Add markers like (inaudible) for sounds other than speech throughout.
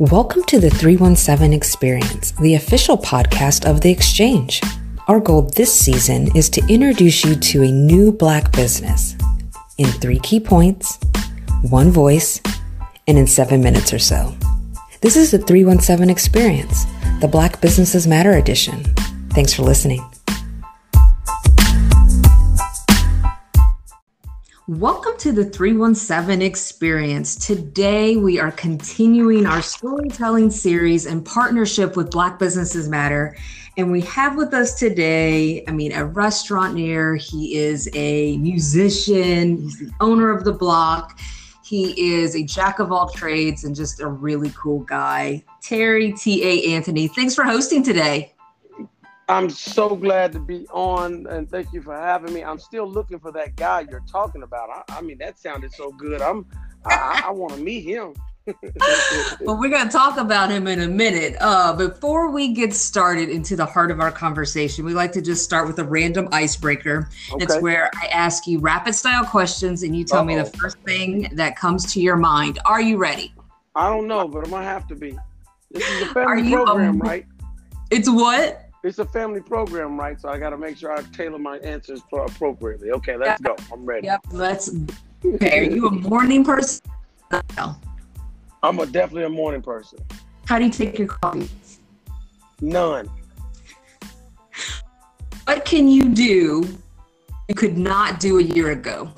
Welcome to the 317 Experience, the official podcast of The Exchange. Our goal this season is to introduce you to a new Black business in three key points, one voice, and in seven minutes or so. This is the 317 Experience, the Black Businesses Matter edition. Thanks for listening. Welcome to the 317 Experience. Today, we are continuing our storytelling series in partnership with Black Businesses Matter. And we have with us today, I mean, a restaurateur. He is a musician, he's the owner of the block. He is a jack of all trades and just a really cool guy. Terry T.A. Anthony, thanks for hosting today. I'm so glad to be on, and thank you for having me. I'm still looking for that guy you're talking about. I, I mean, that sounded so good. I'm, I, I want to meet him. (laughs) well, we're going to talk about him in a minute. Uh, before we get started into the heart of our conversation, we like to just start with a random icebreaker. Okay. It's where I ask you rapid style questions, and you tell Uh-oh. me the first thing that comes to your mind. Are you ready? I don't know, but I'm gonna have to be. This is a family program, right? It's what? It's a family program, right? So I got to make sure I tailor my answers appropriately. Okay, let's go. I'm ready. Yep, let's. Okay, are you a morning person? No. I'm a definitely a morning person. How do you take your coffee? None. What can you do you could not do a year ago?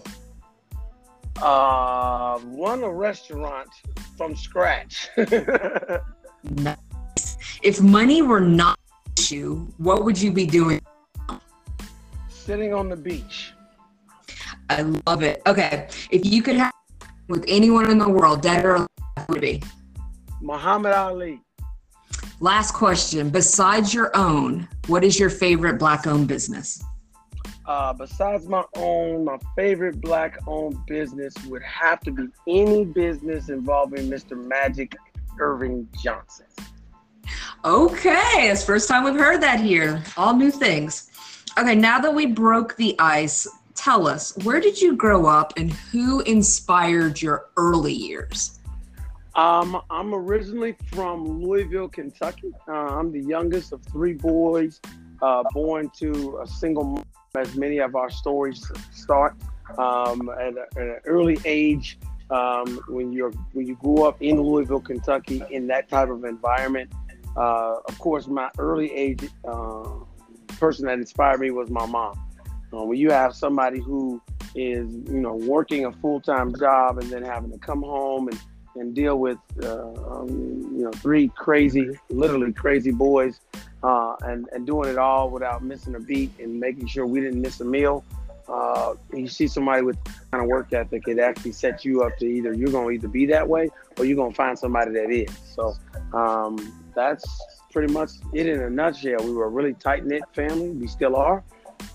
Uh, run a restaurant from scratch. (laughs) nice. If money were not you, what would you be doing? Sitting on the beach. I love it. Okay. If you could have with anyone in the world, dead or alive, would it be? Muhammad Ali. Last question. Besides your own, what is your favorite black owned business? Uh, besides my own, my favorite black owned business would have to be any business involving Mr. Magic Earvin Johnson. Okay, it's first time we've heard that here. All new things. Okay, now that we broke the ice, tell us where did you grow up and who inspired your early years? Um, I'm originally from Louisville, Kentucky. Uh, I'm the youngest of three boys, uh, born to a single mom, as many of our stories start um, at, a, at, an early age. Um, when you're when you grew up in Louisville, Kentucky, in that type of environment, uh, of course, my early age uh, person that inspired me was my mom. Uh, when you have somebody who is, you know, working a full time job and then having to come home and, and deal with, uh, um, you know, three crazy, literally crazy boys, uh, and, and doing it all without missing a beat and making sure we didn't miss a meal. Uh, you see somebody with kind of work ethic, it actually sets you up to either you're going to either be that way or you're going to find somebody that is. So um, that's pretty much it in a nutshell. We were a really tight knit family. We still are.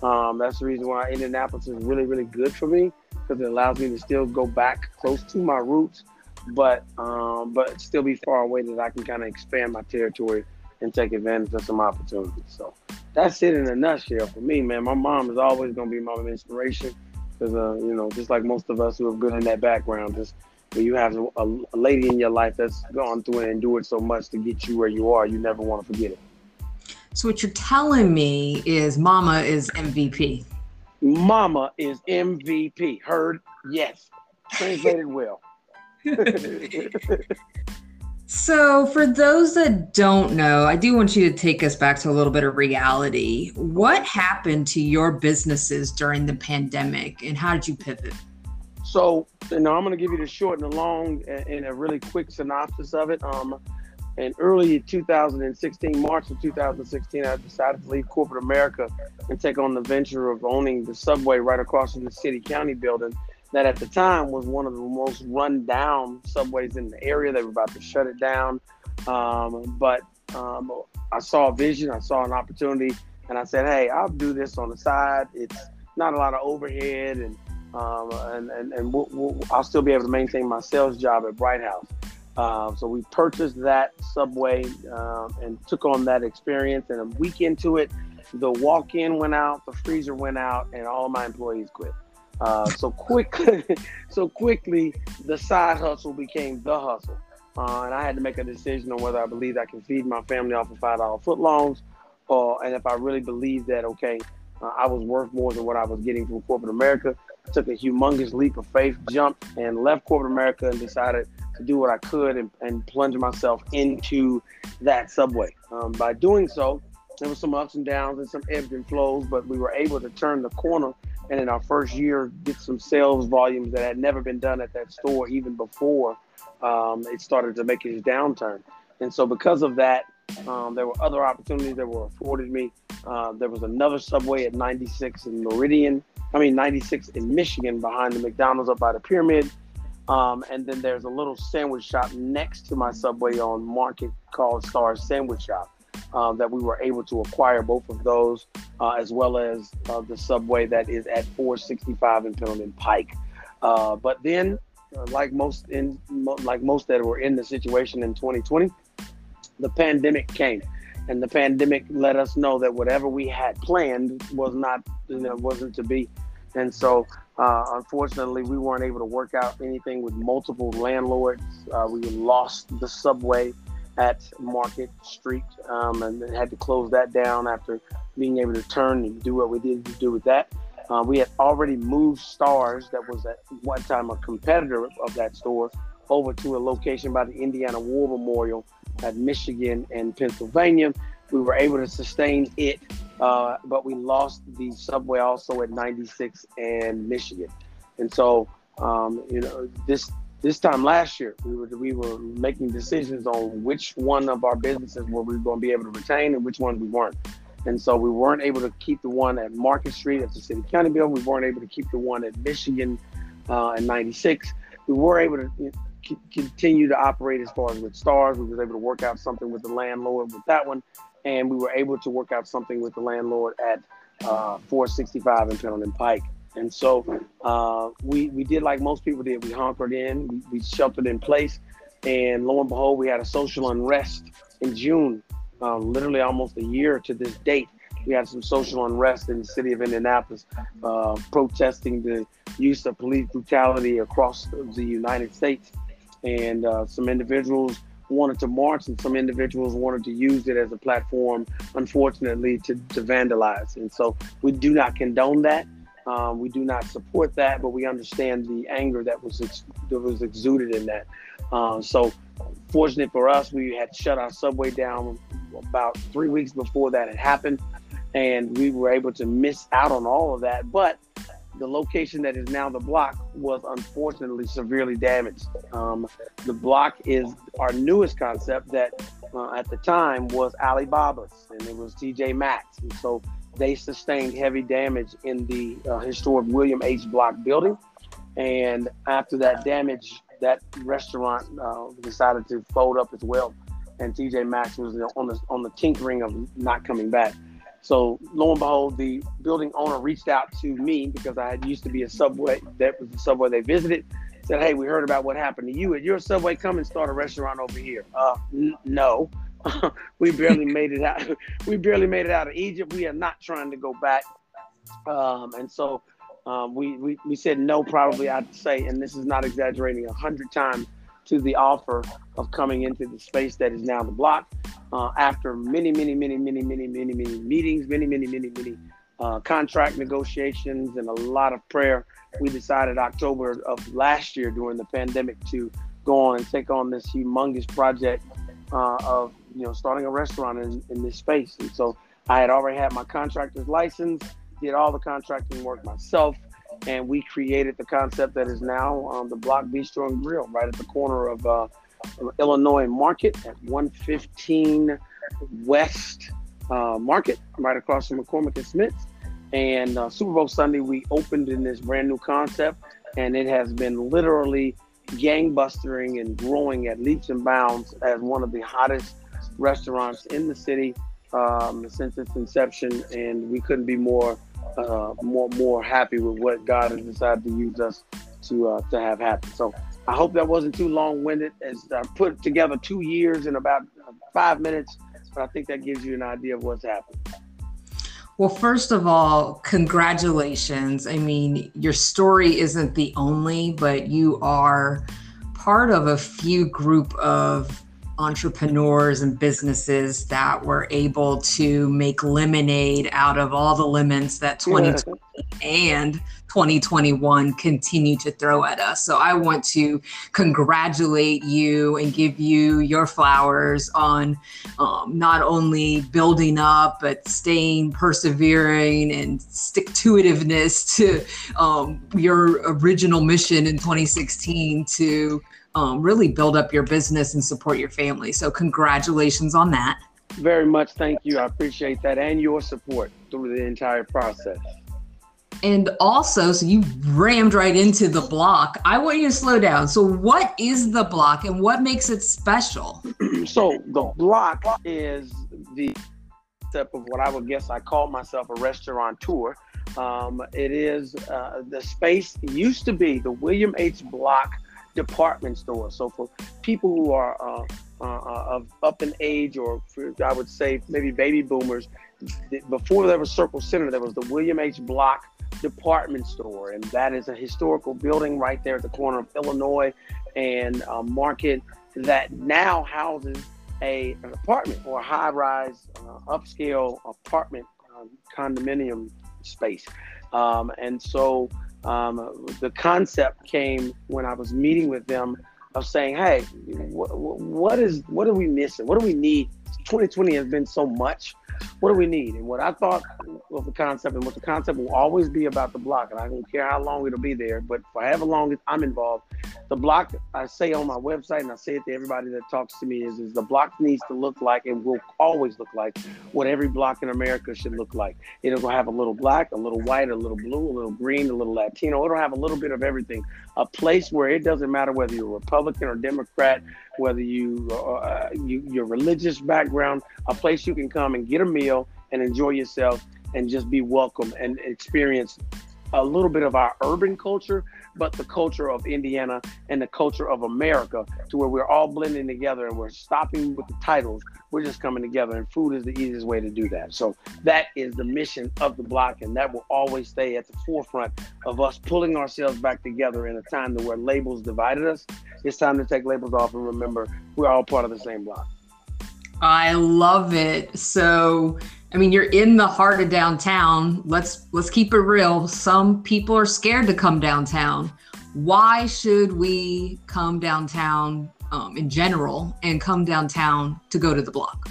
Um, that's the reason why Indianapolis is really, really good for me because it allows me to still go back close to my roots, but um, but still be far away that I can kind of expand my territory and take advantage of some opportunities. So that's it in a nutshell for me, man. My mom is always going to be my inspiration because, uh, you know, just like most of us who have good in that background, just when you have a, a lady in your life that's gone through and endured so much to get you where you are, you never want to forget it. So what you're telling me is Mama is MVP. Mama is MVP. Heard? Yes. Translated well. (laughs) so, for those that don't know, I do want you to take us back to a little bit of reality. What happened to your businesses during the pandemic and how did you pivot? So, you know, I'm going to give you the short and the long and a really quick synopsis of it. Um, in early 2016, March of 2016, I decided to leave corporate America and take on the venture of owning the subway right across from the city county building. That at the time was one of the most run down subways in the area. They were about to shut it down. Um, but um, I saw a vision, I saw an opportunity, and I said, hey, I'll do this on the side. It's not a lot of overhead and um, and and, and we'll, we'll, I'll still be able to maintain my sales job at Bright House. Uh, so we purchased that subway um, and took on that experience. And a week into it, the walk-in went out, the freezer went out, and all my employees quit. Uh, so quickly, (laughs) so quickly, the side hustle became the hustle. uh, and I had to make a decision on whether I believed I can feed my family off of five dollar footlongs, or and if I really believed that okay, uh, I was worth more than what I was getting from corporate America. Took a humongous leap of faith, jumped and left corporate America, and decided to do what I could and, and plunge myself into that subway. Um, by doing so, there were some ups and downs and some ebbs and flows, but we were able to turn the corner and in our first year get some sales volumes that had never been done at that store even before um, it started to make its downturn. And so because of that, um, there were other opportunities that were afforded me. Uh, there was another subway at 96 in Meridian, I mean 96 in Michigan behind the McDonald's up by the pyramid. Um, and then there's a little sandwich shop next to my subway on Market called Star Sandwich Shop uh, that we were able to acquire both of those, uh, as well as uh, the subway that is at 465 in Pendleton Pike. Uh, but then, uh, like most in like most that were in the situation in 2020, the pandemic came, and the pandemic let us know that whatever we had planned was not, you know, wasn't to be. And so, uh, unfortunately, we weren't able to work out anything with multiple landlords. Uh, we lost the subway at Market Street um, and had to close that down after being able to turn and do what we did to do with that. Uh, we had already moved Stars, that was at one time a competitor of that store, over to a location by the Indiana War Memorial at Michigan and Pennsylvania. We were able to sustain it uh, but we lost the subway also at 96 and Michigan. And so, um, you know, this this time last year, we were we were making decisions on which one of our businesses were we going to be able to retain and which ones we weren't. And so we weren't able to keep the one at Market Street at the City County Building. We weren't able to keep the one at Michigan uh, at 96. We were able to know, continue to operate as far as with stars. We was able to work out something with the landlord with that one and we were able to work out something with the landlord at uh, 465 in Pendleton Pike. And so uh, we we did like most people did. We hunkered in, we, we, sheltered in place, and lo and behold, we had a social unrest in June, uh, literally almost a year to this date. We had some social unrest in the city of Indianapolis, uh, protesting the use of police brutality across the United States, and uh, some individuals wanted to march and some individuals wanted to use it as a platform, unfortunately, to, to vandalize. And so we do not condone that. Um, we do not support that, but we understand the anger that was ex- that was exuded in that. Uh, so, fortunate for us, we had shut our subway down about three weeks before that had happened, and we were able to miss out on all of that. But the location that is now the block was unfortunately severely damaged. Um, the block is our newest concept that uh, at the time was Alibaba's and it was TJ Maxx. And so they sustained heavy damage in the uh, historic William H. Block building. And after that damage, that restaurant uh, decided to fold up as well. And TJ Maxx was on the on the tinkering of not coming back. So lo and behold, the building owner reached out to me because I had used to be a subway. That was the subway they visited. Said, "Hey, we heard about what happened to you at your subway. Come and start a restaurant over here." Uh, n- no, (laughs) we barely (laughs) made it out. (laughs) we barely made it out of Egypt. We are not trying to go back. Um, and so um, we, we we said no. Probably I'd say, and this is not exaggerating, a hundred times to the offer of coming into the space that is now the block. Uh, after many, many, many, many, many, many, many meetings, many, many, many, many uh, contract negotiations, and a lot of prayer, we decided October of last year during the pandemic to go on and take on this humongous project uh, of you know starting a restaurant in, in this space. And so I had already had my contractor's license, did all the contracting work myself and we created the concept that is now um, the Block Bistro and Grill right at the corner of uh, Illinois Market at 115 West uh, Market, right across from McCormick and Schmick's. And uh, Super Bowl Sunday, we opened in this brand new concept, and it has been literally gangbustering and growing at leaps and bounds as one of the hottest restaurants in the city um, since its inception. And we couldn't be more uh, more more happy with what God has decided to use us to uh, to have happen. So I hope that wasn't too long winded. As I put together two years in about five minutes, but I think that gives you an idea of what's happened. Well, first of all, congratulations. I mean, your story isn't the only, but you are part of a few group of entrepreneurs and businesses that were able to make lemonade out of all the lemons that 2020 yeah. and 2021 continue to throw at us. So I want to congratulate you and give you your flowers on um, not only building up, but staying persevering and stick to itiveness to um, your original mission in 2016 to um, really build up your business and support your family. So, congratulations on that. Very much. Thank you. I appreciate that and your support through the entire process. And also, so you rammed right into the block. I want you to slow down. So, what is the block and what makes it special? (clears throat) so, the block is the step of what I would guess I call myself a restaurateur. Um, it is uh, the space used to be the William H. Block department store. So for people who are uh, uh, uh, of up in age, or for, I would say maybe baby boomers, before there was Circle Centre, there was the William H. Block department store, and that is a historical building right there at the corner of Illinois and uh, Market that now houses a an apartment or a high-rise, uh, upscale apartment um, condominium space. Um, and so um, the concept came when I was meeting with them of saying, "Hey, wh- what is what are we missing? What do we need? 2020 has been so much what do we need? And what I thought of the concept and what the concept will always be about the block, and I don't care how long it'll be there, but for however long I'm involved, the block I say on my website and I say it to everybody that talks to me is, is the block needs to look like and will always look like what every block in America should look like. It'll have a little black, a little white, a little blue, a little green, a little Latino. It'll have a little bit of everything. A place where it doesn't matter whether you're a Republican or Democrat, whether you, uh, you your religious background, a place you can come and get a meal and enjoy yourself and just be welcome and experience a little bit of our urban culture, but the culture of Indiana and the culture of America to where we're all blending together and we're stopping with the titles. We're just coming together, and food is the easiest way to do that. So, that is the mission of the block, and that will always stay at the forefront of us pulling ourselves back together in a time to where labels divided us. It's time to take labels off and remember we're all part of the same block. I love it. So, I mean, you're in the heart of downtown. Let's let's keep it real. Some people are scared to come downtown. Why should we come downtown um, in general and come downtown to go to the block?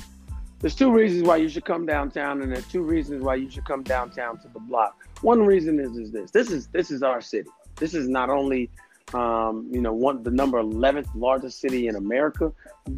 There's two reasons why you should come downtown, and there's two reasons why you should come downtown to the block. One reason is is this: this is this is our city. This is not only um, you know one the number 11th largest city in America,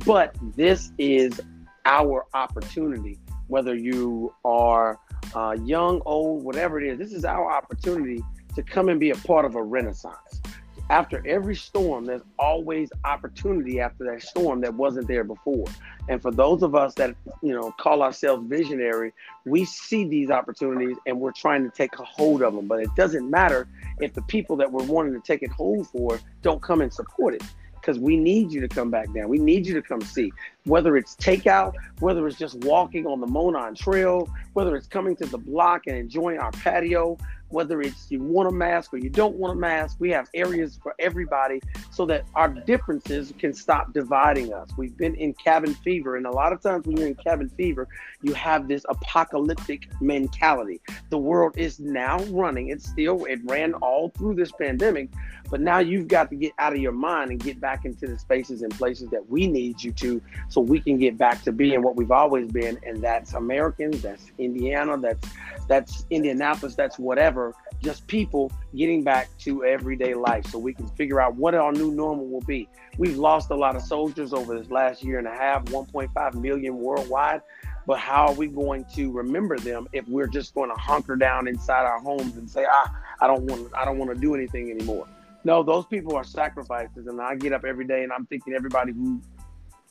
but this is our opportunity, whether you are uh, young, old, whatever it is. This is our opportunity to come and be a part of a renaissance. After every storm, there's always opportunity after that storm that wasn't there before. And for those of us that you know call ourselves visionary, we see these opportunities and we're trying to take a hold of them. But it doesn't matter if the people that we're wanting to take it hold for don't come and support it because we need you to come back down. We need you to come see. Whether it's takeout, whether it's just walking on the Monon Trail, whether it's coming to the block and enjoying our patio, whether it's you want a mask or you don't want a mask, we have areas for everybody so that our differences can stop dividing us. We've been in cabin fever, and a lot of times when you're in cabin fever, you have this apocalyptic mentality. The world is now running. It's still, it ran all through this pandemic, but now you've got to get out of your mind and get back into the spaces and places that we need you to so we can get back to being what we've always been. And that's Americans, that's Indiana, that's that's Indianapolis, that's whatever, just people getting back to everyday life so we can figure out what our new normal will be. We've lost a lot of soldiers over this last year and a half, 1.5 million worldwide. But how are we going to remember them if we're just going to hunker down inside our homes and say, ah, I don't want I don't want to do anything anymore? No, those people are sacrifices. And I get up every day and I'm thinking everybody who,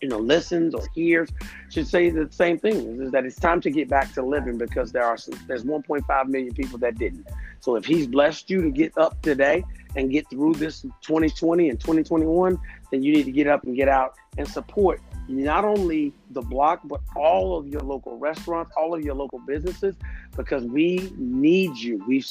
you know, listens or hears should say the same thing is that it's time to get back to living because there are some, there's 1.5 million people that didn't. So if he's blessed you to get up today and get through this 2020 and 2021, then you need to get up and get out and support not only the block, but all of your local restaurants, all of your local businesses, because we need you. We've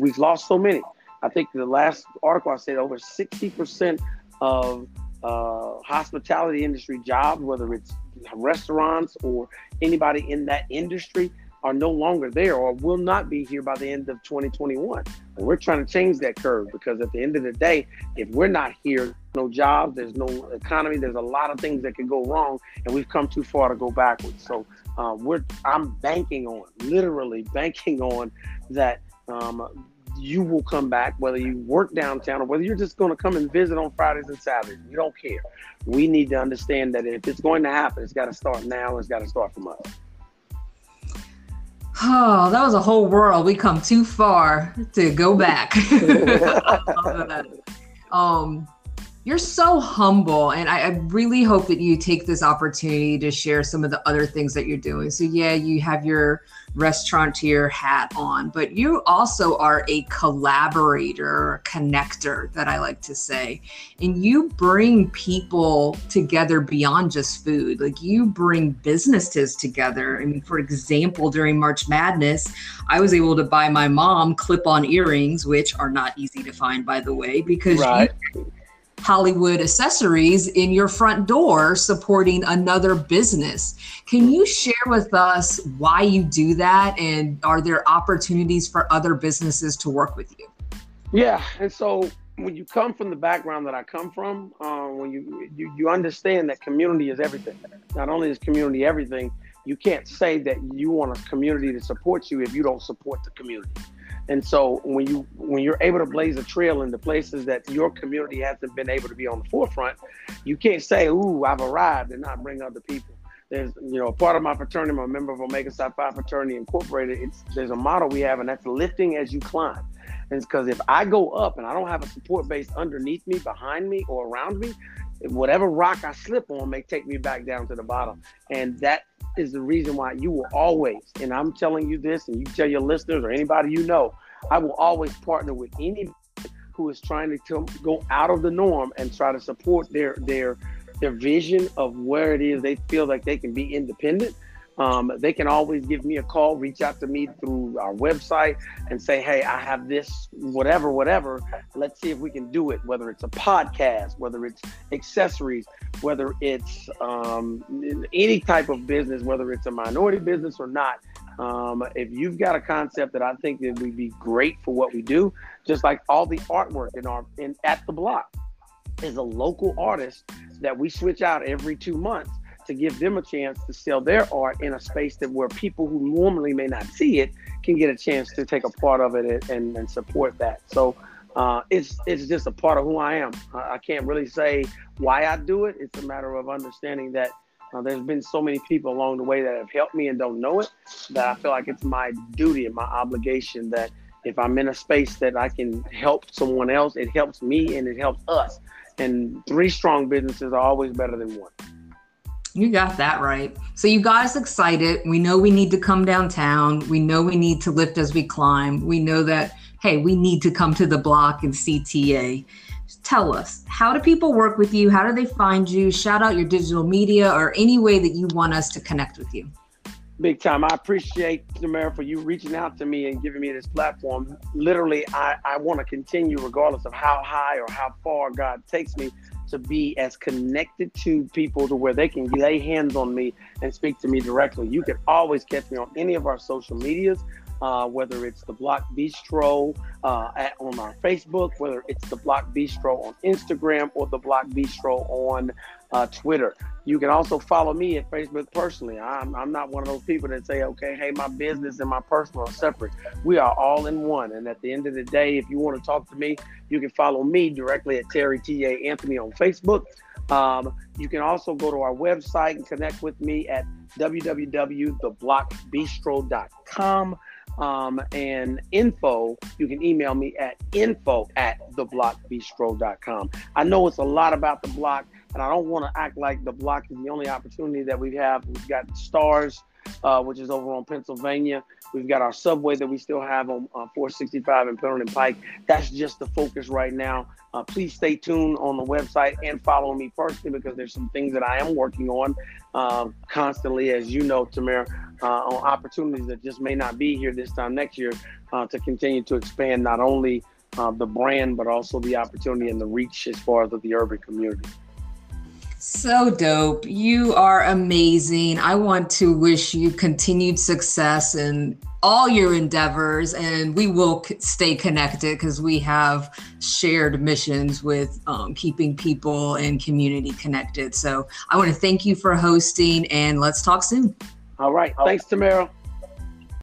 we've lost so many. I think the last article I said over 60% of uh, hospitality industry jobs, whether it's restaurants or anybody in that industry, are no longer there or will not be here by the end of 2021. And we're trying to change that curve because at the end of the day, if we're not here, no jobs, there's no economy, there's a lot of things that can go wrong, and we've come too far to go backwards. So uh, we're I'm banking on, literally banking on that um, you will come back, whether you work downtown or whether you're just going to come and visit on Fridays and Saturdays. We don't care. We need to understand that if it's going to happen, it's got to start now. It's got to start from us. Oh, that was a whole world. We come too far to go (laughs) back. (laughs) um, you're so humble, and I, I, really hope that you take this opportunity to share some of the other things that you're doing. So, yeah, you have your restaurateur hat on, but you also are a collaborator, connector, that I like to say. And you bring people together beyond just food. Like you bring businesses together. I mean, for example, during March Madness, I was able to buy my mom clip on earrings, which are not easy to find, by the way, because right. you Hollywood accessories in your front door supporting another business. Can you share with us why you do that and are there opportunities for other businesses to work with you? Yeah, and so when you come from the background that I come from, uh, when you, you you understand that community is everything. Not only is community everything, you can't say that you want a community to support you if you don't support the community. And so when you when you're able to blaze a trail in the places that your community hasn't been able to be on the forefront, you can't say, "Ooh, I've arrived," and not bring other people. There's, you know, part of my fraternity, I'm a member of Omega Psi Phi Fraternity Incorporated. It's there's a model we have, and that's lifting as you climb. And it's because if I go up and I don't have a support base underneath me, behind me, or around me, whatever rock I slip on may take me back down to the bottom. And that is the reason why you will always, and I'm telling you this, and you tell your listeners or anybody you know, I will always partner with anybody who is trying to go out of the norm and try to support their their their vision of where it is they feel like they can be independent um, they can always give me a call, reach out to me through our website and say, hey, I have this, whatever, whatever. Let's see if we can do it, whether it's a podcast, whether it's accessories, whether it's um, any type of business, whether it's a minority business or not. Um, if you've got a concept that I think that would be great for what we do, just like all the artwork in our in at the block is a local artist that we switch out every two months to give them a chance to sell their art in a space that where people who normally may not see it can get a chance to take a part of it and, and support that. So uh, it's it's just a part of who I am. I can't really say why I do it. It's a matter of understanding that uh, there's been so many people along the way that have helped me and don't know it that I feel like it's my duty and my obligation that if I'm in a space that I can help someone else, it helps me and it helps us. And three strong businesses are always better than one. You got that right. So you us excited. We know we need to come downtown. We know we need to lift as we climb. We know that, hey, we need to come to the block and CTA. Tell us, how do people work with you? How do they find you? Shout out your digital media or any way that you want us to connect with you. Big time. I appreciate Tamara for you reaching out to me and giving me this platform. Literally, I, I want to continue regardless of how high or how far God takes me to be as connected to people to where they can lay hands on me and speak to me directly. You can always catch me on any of our social medias, uh, whether it's the Block Bistro uh, at, on our Facebook, whether it's the Block Bistro on Instagram, or the Block Bistro on uh, Twitter. You can also follow me at Facebook personally. I'm, I'm not one of those people that say, okay, hey, my business and my personal are separate. We are all in one. And at the end of the day, if you want to talk to me, you can follow me directly at Terry T.A. Anthony on Facebook. Um, you can also go to our website and connect with me at www.theblockbistro.com. Um, and info, you can email me at info at theblockbistro.com. I know it's a lot about the block and I don't want to act like the block is the only opportunity that we have. We've got Stars, uh, which is over on Pennsylvania. We've got our subway that we still have on uh, 465 and Pendleton Pike. That's just the focus right now. Uh, please stay tuned on the website and follow me personally because there's some things that I am working on uh, constantly, as you know, Tamara, uh, on opportunities that just may not be here this time next year uh, to continue to expand not only the brand but also the opportunity and the reach as far as the urban community. So dope. You are amazing. I want to wish you continued success in all your endeavors, and we will stay connected because we have shared missions with um, keeping people and community connected. So I want to thank you for hosting, and let's talk soon. All right. Thanks, Tamara.